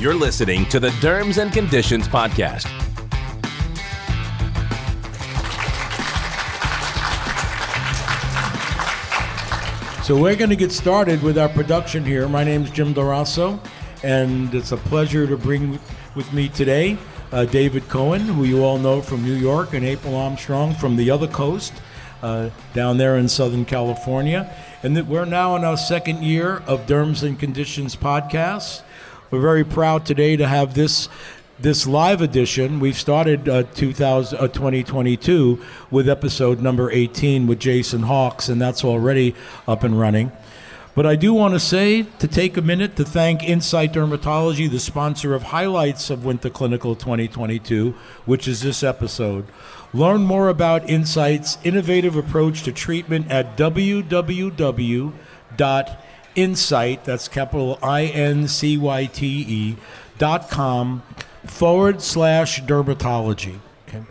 You're listening to the Derms and Conditions Podcast. So we're going to get started with our production here. My name is Jim Del Rosso, and it's a pleasure to bring with me today uh, David Cohen, who you all know from New York, and April Armstrong from the other coast, uh, down there in Southern California. And we're now in our second year of Derms and Conditions podcasts. We're very proud today to have this this live edition. We've started uh, 2000, uh, 2022 with episode number 18 with Jason Hawks, and that's already up and running. But I do want to say to take a minute to thank Incyte Dermatology, the sponsor of highlights of Winter Clinical 2022, which is this episode. Learn more about Incyte's innovative approach to treatment at www.incyte, that's capital I N C Y T E, dot com forward slash dermatology. Okay.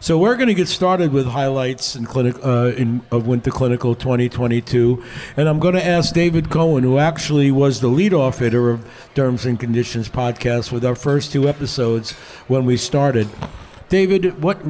So we're going to get started with highlights in clinic uh, in of Winter Clinical 2022, and I'm going to ask David Cohen, who actually was the lead-off hitter of Derms and Conditions podcast with our first two episodes when we started. David, what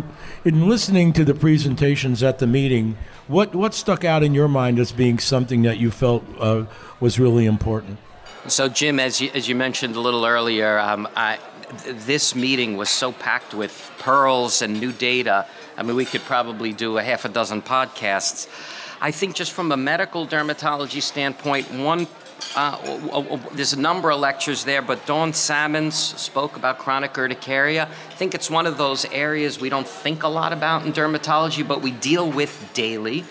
in listening to the presentations at the meeting, what what stuck out in your mind as being something that you felt uh, was really important? So, Jim, as you, as you mentioned a little earlier, um, I, this meeting was so packed with pearls and new data. I mean, we could probably do a half a dozen podcasts. I think just from a medical dermatology standpoint, one uh, there's a number of lectures there, but Dawn Salmons spoke about chronic urticaria. I think it's one of those areas we don't think a lot about in dermatology, but we deal with daily.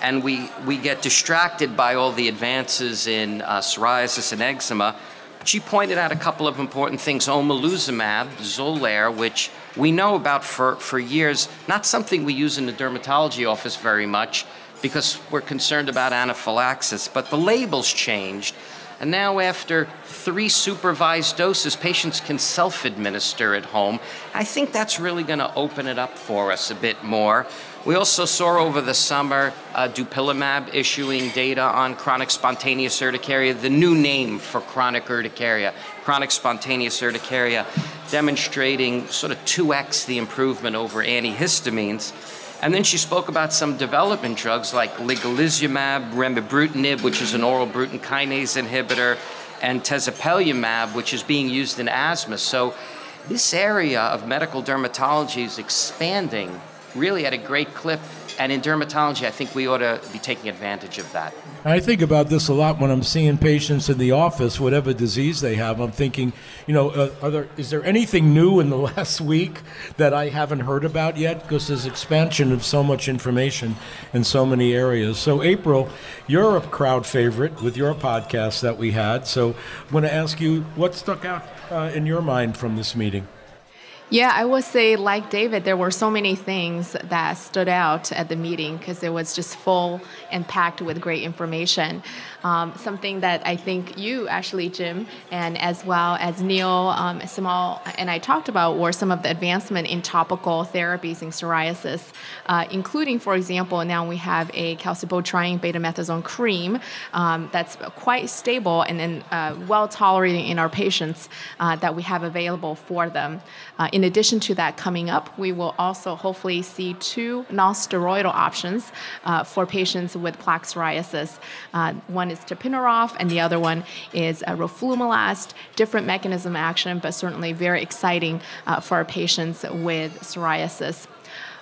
And we, we get distracted by all the advances in uh, psoriasis and eczema. She pointed out a couple of important things. Omalizumab, Xolair, which we know about for, for years, not something we use in the dermatology office very much because we're concerned about anaphylaxis, but the label's changed. And now, after three supervised doses, patients can self administer at home. I think that's really going to open it up for us a bit more. We also saw over the summer uh, Dupilumab issuing data on chronic spontaneous urticaria, the new name for chronic urticaria, chronic spontaneous urticaria, demonstrating sort of 2x the improvement over antihistamines. And then she spoke about some development drugs like ligelizumab, remibrutinib, which is an oral bruton kinase inhibitor, and tezepelumab, which is being used in asthma. So this area of medical dermatology is expanding really at a great clip. And in dermatology, I think we ought to be taking advantage of that. I think about this a lot when I'm seeing patients in the office, whatever disease they have. I'm thinking, you know, uh, there, is there anything new in the last week that I haven't heard about yet? Because there's expansion of so much information in so many areas. So, April, you're a crowd favorite with your podcast that we had. So, I'm going to ask you what stuck out uh, in your mind from this meeting. Yeah, I would say, like David, there were so many things that stood out at the meeting because it was just full and packed with great information. Um, something that I think you, actually, Jim, and as well as Neil, um, Simal, and I talked about were some of the advancement in topical therapies in psoriasis, uh, including, for example, now we have a calcipotriene betamethasone cream um, that's quite stable and uh, well tolerated in our patients uh, that we have available for them. Uh, in addition to that, coming up, we will also hopefully see two non-steroidal options uh, for patients with plaque psoriasis. Uh, one is tapinarof, and the other one is uh, roflumilast. Different mechanism action, but certainly very exciting uh, for our patients with psoriasis.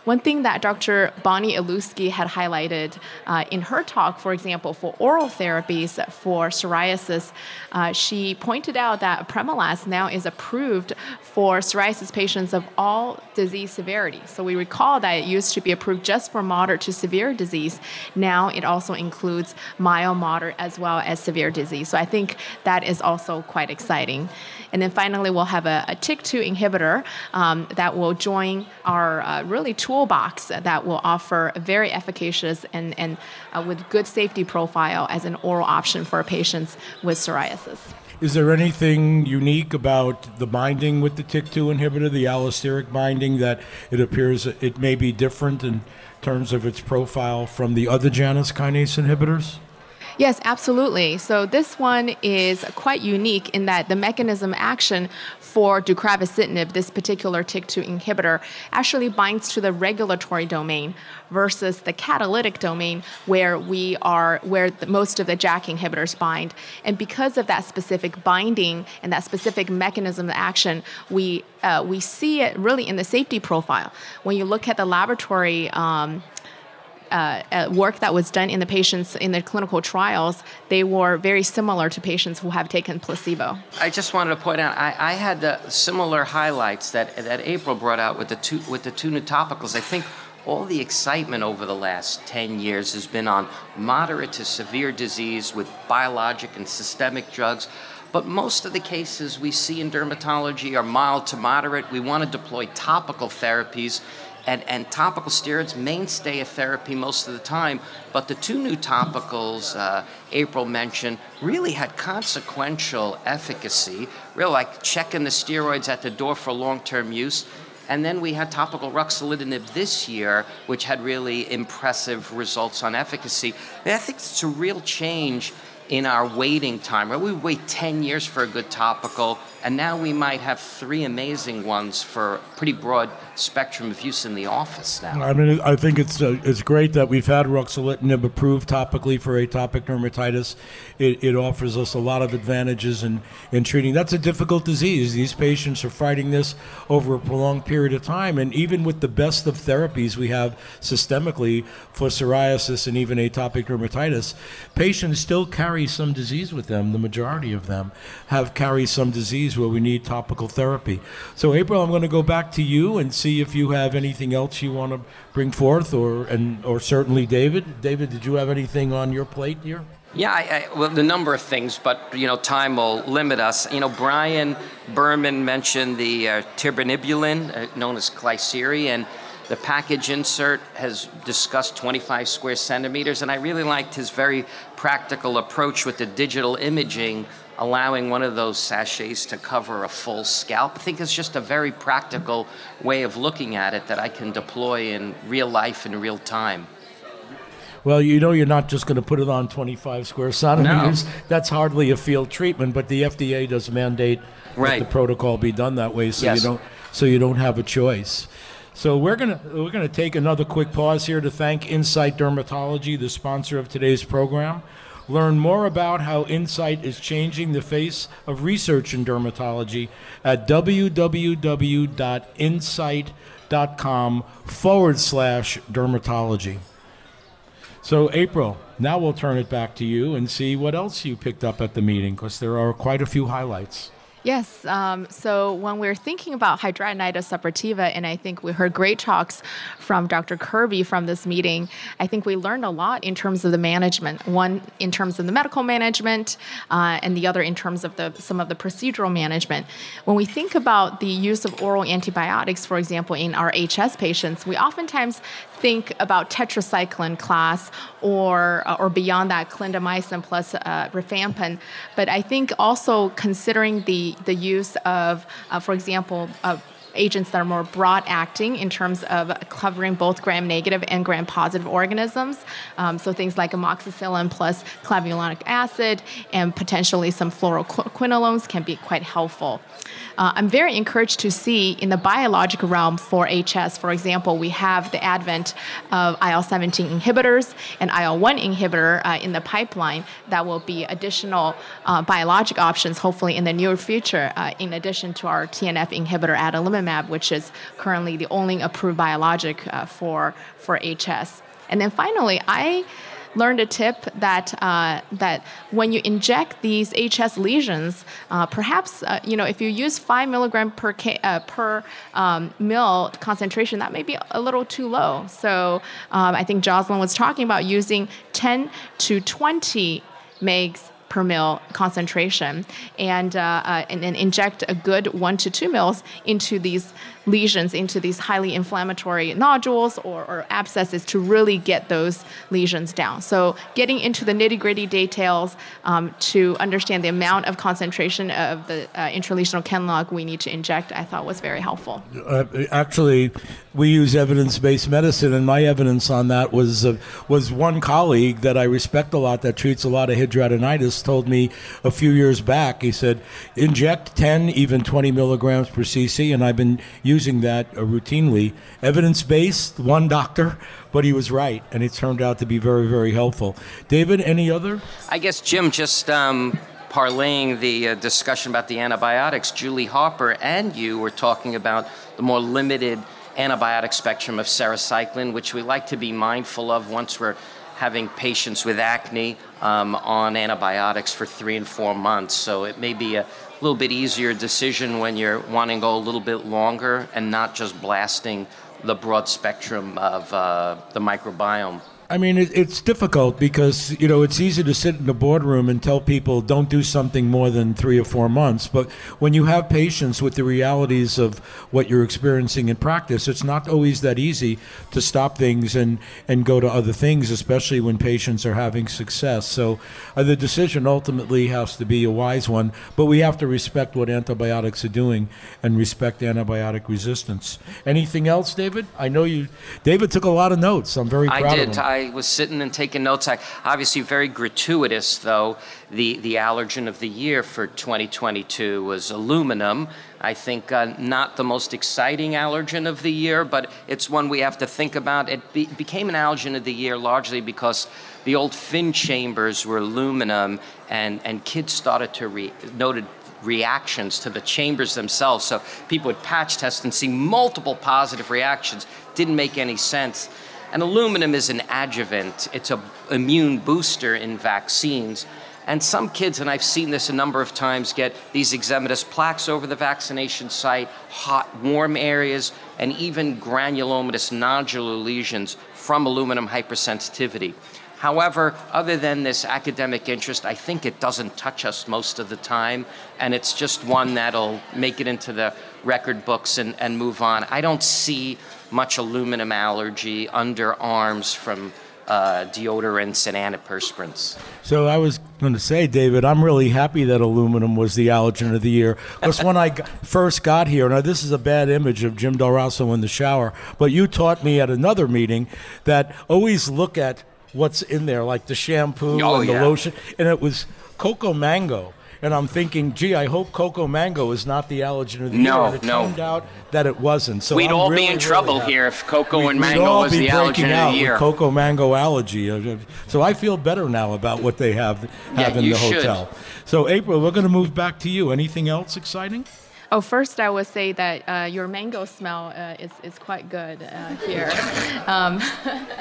One thing that Dr. Boni Elewski had highlighted uh, in her talk, for example, for oral therapies for psoriasis, uh, she pointed out that apremilast now is approved for psoriasis patients of all disease severity. So we recall that it used to be approved just for moderate to severe disease. Now it also includes mild, moderate, as well as severe disease. So I think that is also quite exciting. And then finally, we'll have a, a TYK2 inhibitor um, that will join our uh, really toolbox that will offer a very efficacious and, and uh, with good safety profile as an oral option for patients with psoriasis. Is there anything unique about the binding with the TYK2 inhibitor, the allosteric binding, that it appears it may be different in terms of its profile from the other Janus kinase inhibitors? Yes, absolutely. So this one is quite unique in that the mechanism action for deucravacitinib, this particular TYK2 inhibitor, actually binds to the regulatory domain versus the catalytic domain where we are where the, most of the JAK inhibitors bind. And because of that specific binding and that specific mechanism of action, we uh, we see it really in the safety profile. When you look at the laboratory um, uh, uh, work that was done in the patients in the clinical trials, they were very similar to patients who have taken placebo. I just wanted to point out I, I had the similar highlights that that April brought out with the two with the two new topicals. I think all the excitement over the last 10 years has been on moderate to severe disease with biologic and systemic drugs. But most of the cases we see in dermatology are mild to moderate. We want to deploy topical therapies and, and topical steroids mainstay of therapy most of the time. But the two new topicals uh, April mentioned really had consequential efficacy, really like checking the steroids at the door for long-term use. And then we had topical ruxolitinib this year, which had really impressive results on efficacy. And I think it's a real change in our waiting time. Right? We wait 10 years for a good topical, and now we might have three amazing ones for pretty broad spectrum of use in the office now. I mean, I think it's uh, it's great that we've had ruxolitinib approved topically for atopic dermatitis. It, it offers us a lot of advantages in, in treating. That's a difficult disease. These patients are fighting this over a prolonged period of time, and even with the best of therapies we have systemically for psoriasis and even atopic dermatitis, patients still carry some disease with them. The majority of them have carry some disease where we need topical therapy. So, April, I'm going to go back to you and see if you have anything else you want to bring forth, or and or certainly David. David, did you have anything on your plate here? Yeah, I, I, well, the number of things, but you know, time will limit us. You know, Brian Berman mentioned the uh, uh, known as Klisyri, and the package insert has discussed 25 square centimeters, and I really liked his very practical approach with the digital imaging allowing one of those sachets to cover a full scalp. I think it's just a very practical way of looking at it that I can deploy in real life in real time. Well, you know, you're not just going to put it on 25 square centimeters. No. That's hardly a field treatment, but the FDA does mandate right. that the protocol be done that way, so yes. you don't so you don't have a choice. So we're gonna we're gonna take another quick pause here to thank Incyte Dermatology, the sponsor of today's program. Learn more about how Incyte is changing the face of research in dermatology at www.incyte.com forward slash dermatology. So, April, now we'll turn it back to you and see what else you picked up at the meeting because there are quite a few highlights. Yes. Um, so when we're thinking about hidradenitis suppurativa, and I think we heard great talks from Dr. Kirby from this meeting, I think we learned a lot in terms of the management. One in terms of the medical management, uh, and the other in terms of the some of the procedural management. When we think about the use of oral antibiotics, for example, in our HS patients, we oftentimes think about tetracycline class or uh, or beyond that clindamycin plus uh, rifampin. But I think also considering the the use of, uh, for example, agents that are more broad acting in terms of covering both gram negative and gram positive organisms. Um, so things like amoxicillin plus clavulanic acid and potentially some fluoroquinolones can be quite helpful. Uh, I'm very encouraged to see in the biologic realm for HS, for example, we have the advent of IL 17 inhibitors and IL 1 inhibitor uh, in the pipeline that will be additional uh, biologic options, hopefully, in the near future, uh, in addition to our TNF inhibitor adalimumab, which is currently the only approved biologic uh, for, for HS. And then finally, I learned a tip that uh, that when you inject these HS lesions, uh, perhaps uh, you know if you use five milligram per K, uh, per um, mil concentration, that may be a little too low. So um, I think Joslyn was talking about using 10 to 20 megs per mil concentration, and, uh, uh, and, and inject a good one to two mils into these lesions, into these highly inflammatory nodules or, or abscesses to really get those lesions down. So, getting into the nitty gritty details um, to understand the amount of concentration of the uh, intralesional Kenalog we need to inject, I thought was very helpful. Uh, actually, we use evidence-based medicine, and my evidence on that was uh, was one colleague that I respect a lot that treats a lot of hidradenitis told me a few years back. He said, inject 10, even 20 milligrams per cc, and I've been using that uh, routinely. Evidence-based, one doctor, but he was right, and it turned out to be very, very helpful. David, any other? I guess Jim just. Um parlaying the uh, discussion about the antibiotics, Julie Harper and you were talking about the more limited antibiotic spectrum of sarecycline, which we like to be mindful of once we're having patients with acne um, on antibiotics for three and four months. So it may be a little bit easier decision when you're wanting to go a little bit longer and not just blasting the broad spectrum of uh, the microbiome. I mean, it, it's difficult because you know it's easy to sit in the boardroom and tell people don't do something more than three or four months. But when you have patients with the realities of what you're experiencing in practice, it's not always that easy to stop things and and go to other things, especially when patients are having success. So uh, the decision ultimately has to be a wise one. But we have to respect what antibiotics are doing and respect antibiotic resistance. Anything else, David? I know you. David took a lot of notes. I'm very proud I did. of him. I I was sitting and taking notes. I, obviously, very gratuitous, though. The, the allergen of the year for 2022 was aluminum. I think uh, not the most exciting allergen of the year, but it's one we have to think about. It be, became an allergen of the year largely because the old Finn chambers were aluminum, and, and kids started to re, noted reactions to the chambers themselves. So people would patch test and see multiple positive reactions. Didn't make any sense. And aluminum is an adjuvant, it's an immune booster in vaccines. And some kids, and I've seen this a number of times, get these eczematous plaques over the vaccination site, hot, warm areas, and even granulomatous nodular lesions from aluminum hypersensitivity. However, other than this academic interest, I think it doesn't touch us most of the time, and it's just one that'll make it into the record books and, and move on. I don't see much aluminum allergy, underarms from uh, deodorants and antiperspirants. So I was going to say, David, I'm really happy that aluminum was the allergen of the year. Because when I first got here, now this is a bad image of Jim Del Rosso in the shower, but you taught me at another meeting that always look at what's in there, like the shampoo oh, and the yeah. lotion, and it was cocoa mango. And I'm thinking, gee, I hope cocoa mango is not the allergen of the no, year. And it no. turned out that it wasn't. So We'd I'm all really, be in trouble happy. here if cocoa and mango was the allergen out of the year. With cocoa mango allergy. So I feel better now about what they have have Yeah, in you the should. So April, we're going to move back to you. Anything else exciting? Oh, first I would say that uh, your mango smell uh, is, is quite good uh, here. um,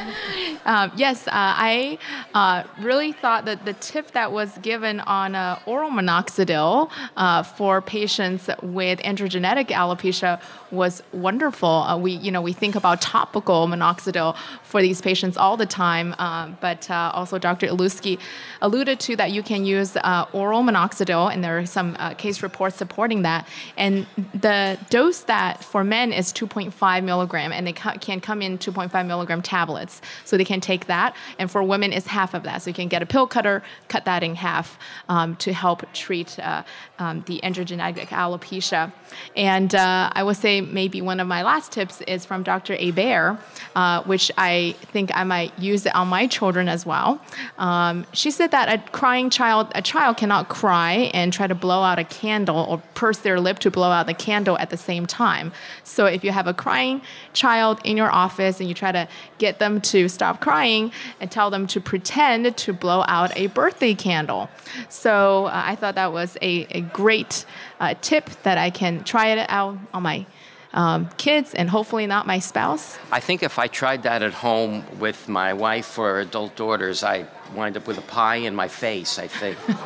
um, yes, uh, I uh, really thought that the tip that was given on uh, oral minoxidil uh, for patients with androgenetic alopecia was wonderful. Uh, we, you know, we think about topical minoxidil for these patients all the time, um, but uh, also Dr. Elewski alluded to that you can use uh, oral minoxidil, and there are some uh, case reports supporting that. And the dose that for men is 2.5 milligram, and they ca- can come in 2.5 milligram tablets, so they can take that. And for women, it's half of that, so you can get a pill cutter, cut that in half um, to help treat uh, um, the androgenetic alopecia. And uh, I would say maybe one of my last tips is from Dr. Hebert, uh, which I think I might use it on my children as well. Um, she said that a crying child, a child cannot cry and try to blow out a candle or purse their lip to blow out the candle at the same time. So if you have a crying child in your office and you try to get them to stop crying and tell them to pretend to blow out a birthday candle. So uh, I thought that was a, a great uh, tip that I can try it out on my um, kids and hopefully not my spouse. I think if I tried that at home with my wife or adult daughters, I'd wind up with a pie in my face, I think.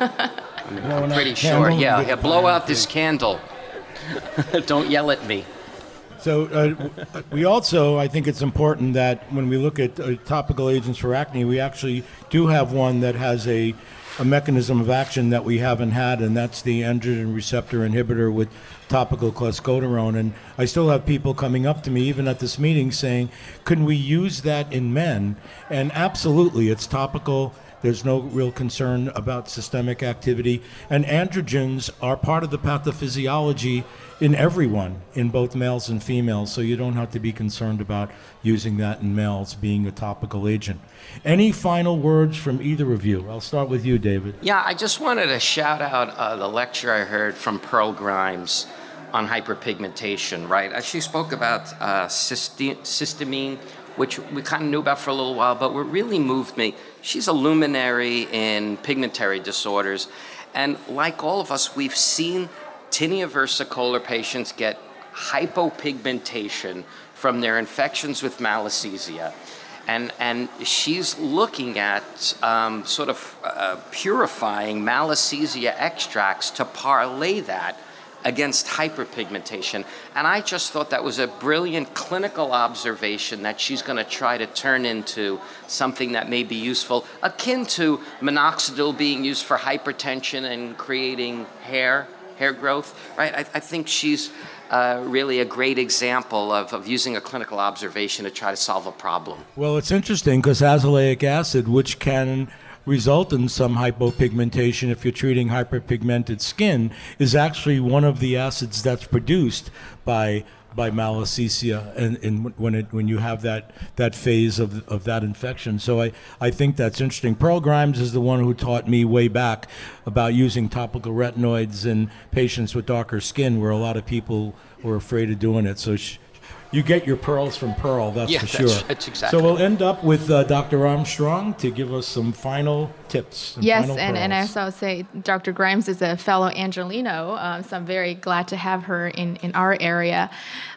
I'm pretty sure. Yeah, yeah, blow out this candle. Don't yell at me. So uh, we also, I think it's important that when we look at uh, topical agents for acne, we actually do have one that has a a mechanism of action that we haven't had, and that's the androgen receptor inhibitor with topical clascoterone. And I still have people coming up to me, even at this meeting, saying, "Can we use that in men?" And absolutely, it's topical. There's no real concern about systemic activity. And androgens are part of the pathophysiology in everyone, in both males and females, so you don't have to be concerned about using that in males being a topical agent. Any final words from either of you? I'll start with you, David. Yeah, I just wanted to shout out uh, the lecture I heard from Pearl Grimes on hyperpigmentation, right? Uh, she spoke about uh, which we kind of knew about for a little while, but what really moved me, she's a luminary in pigmentary disorders. And like all of us, we've seen tinea versicolor patients get hypopigmentation from their infections with malassezia. And, and she's looking at um, sort of uh, purifying malassezia extracts to parlay that against hyperpigmentation. And I just thought that was a brilliant clinical observation that she's going to try to turn into something that may be useful, akin to minoxidil being used for hypertension and creating hair, hair growth, right? I, I think she's uh, really a great example of, of using a clinical observation to try to solve a problem. Well, it's interesting because azelaic acid, which can result in some hypopigmentation if you're treating hyperpigmented skin is actually one of the acids that's produced by by malassezia and, and when it when you have that that phase of of that infection. So I, I think that's interesting. Pearl Grimes is the one who taught me way back about using topical retinoids in patients with darker skin where a lot of people were afraid of doing it. So she, you get your pearls from Pearl, that's yeah, for sure. That's, that's exactly. So we'll end up with uh, Dr. Armstrong to give us some final tips. yes, final and, and as I would say, Dr. Grimes is a fellow Angelino, um, so I'm very glad to have her in, in our area.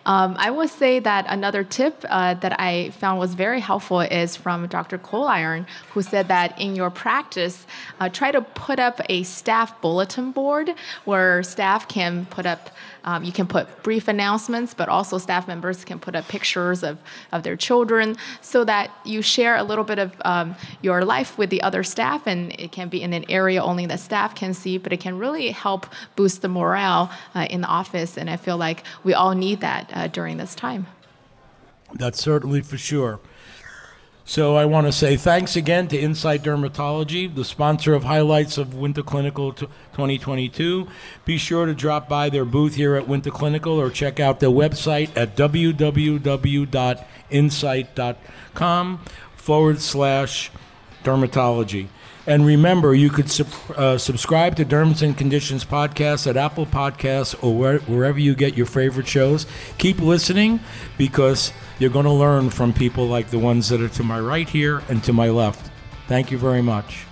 Um, I will say that another tip uh, that I found was very helpful is from Dr. Coldiron, who said that in your practice, uh, try to put up a staff bulletin board where staff can put up, um, you can put brief announcements, but also staff members can put up pictures of, of their children so that you share a little bit of um, your life with the other staff, and it can be in an area only that staff can see, but it can really help boost the morale uh, in the office. And I feel like we all need that uh, during this time. That's certainly for sure. So I want to say thanks again to Incyte Dermatology, the sponsor of highlights of Winter Clinical 2022. Be sure to drop by their booth here at Winter Clinical or check out their website at www.incyte.com forward slash dermatology. And remember, you could uh, subscribe to Derms and Conditions podcast at Apple Podcasts or where, wherever you get your favorite shows. Keep listening because you're going to learn from people like the ones that are to my right here and to my left. Thank you very much.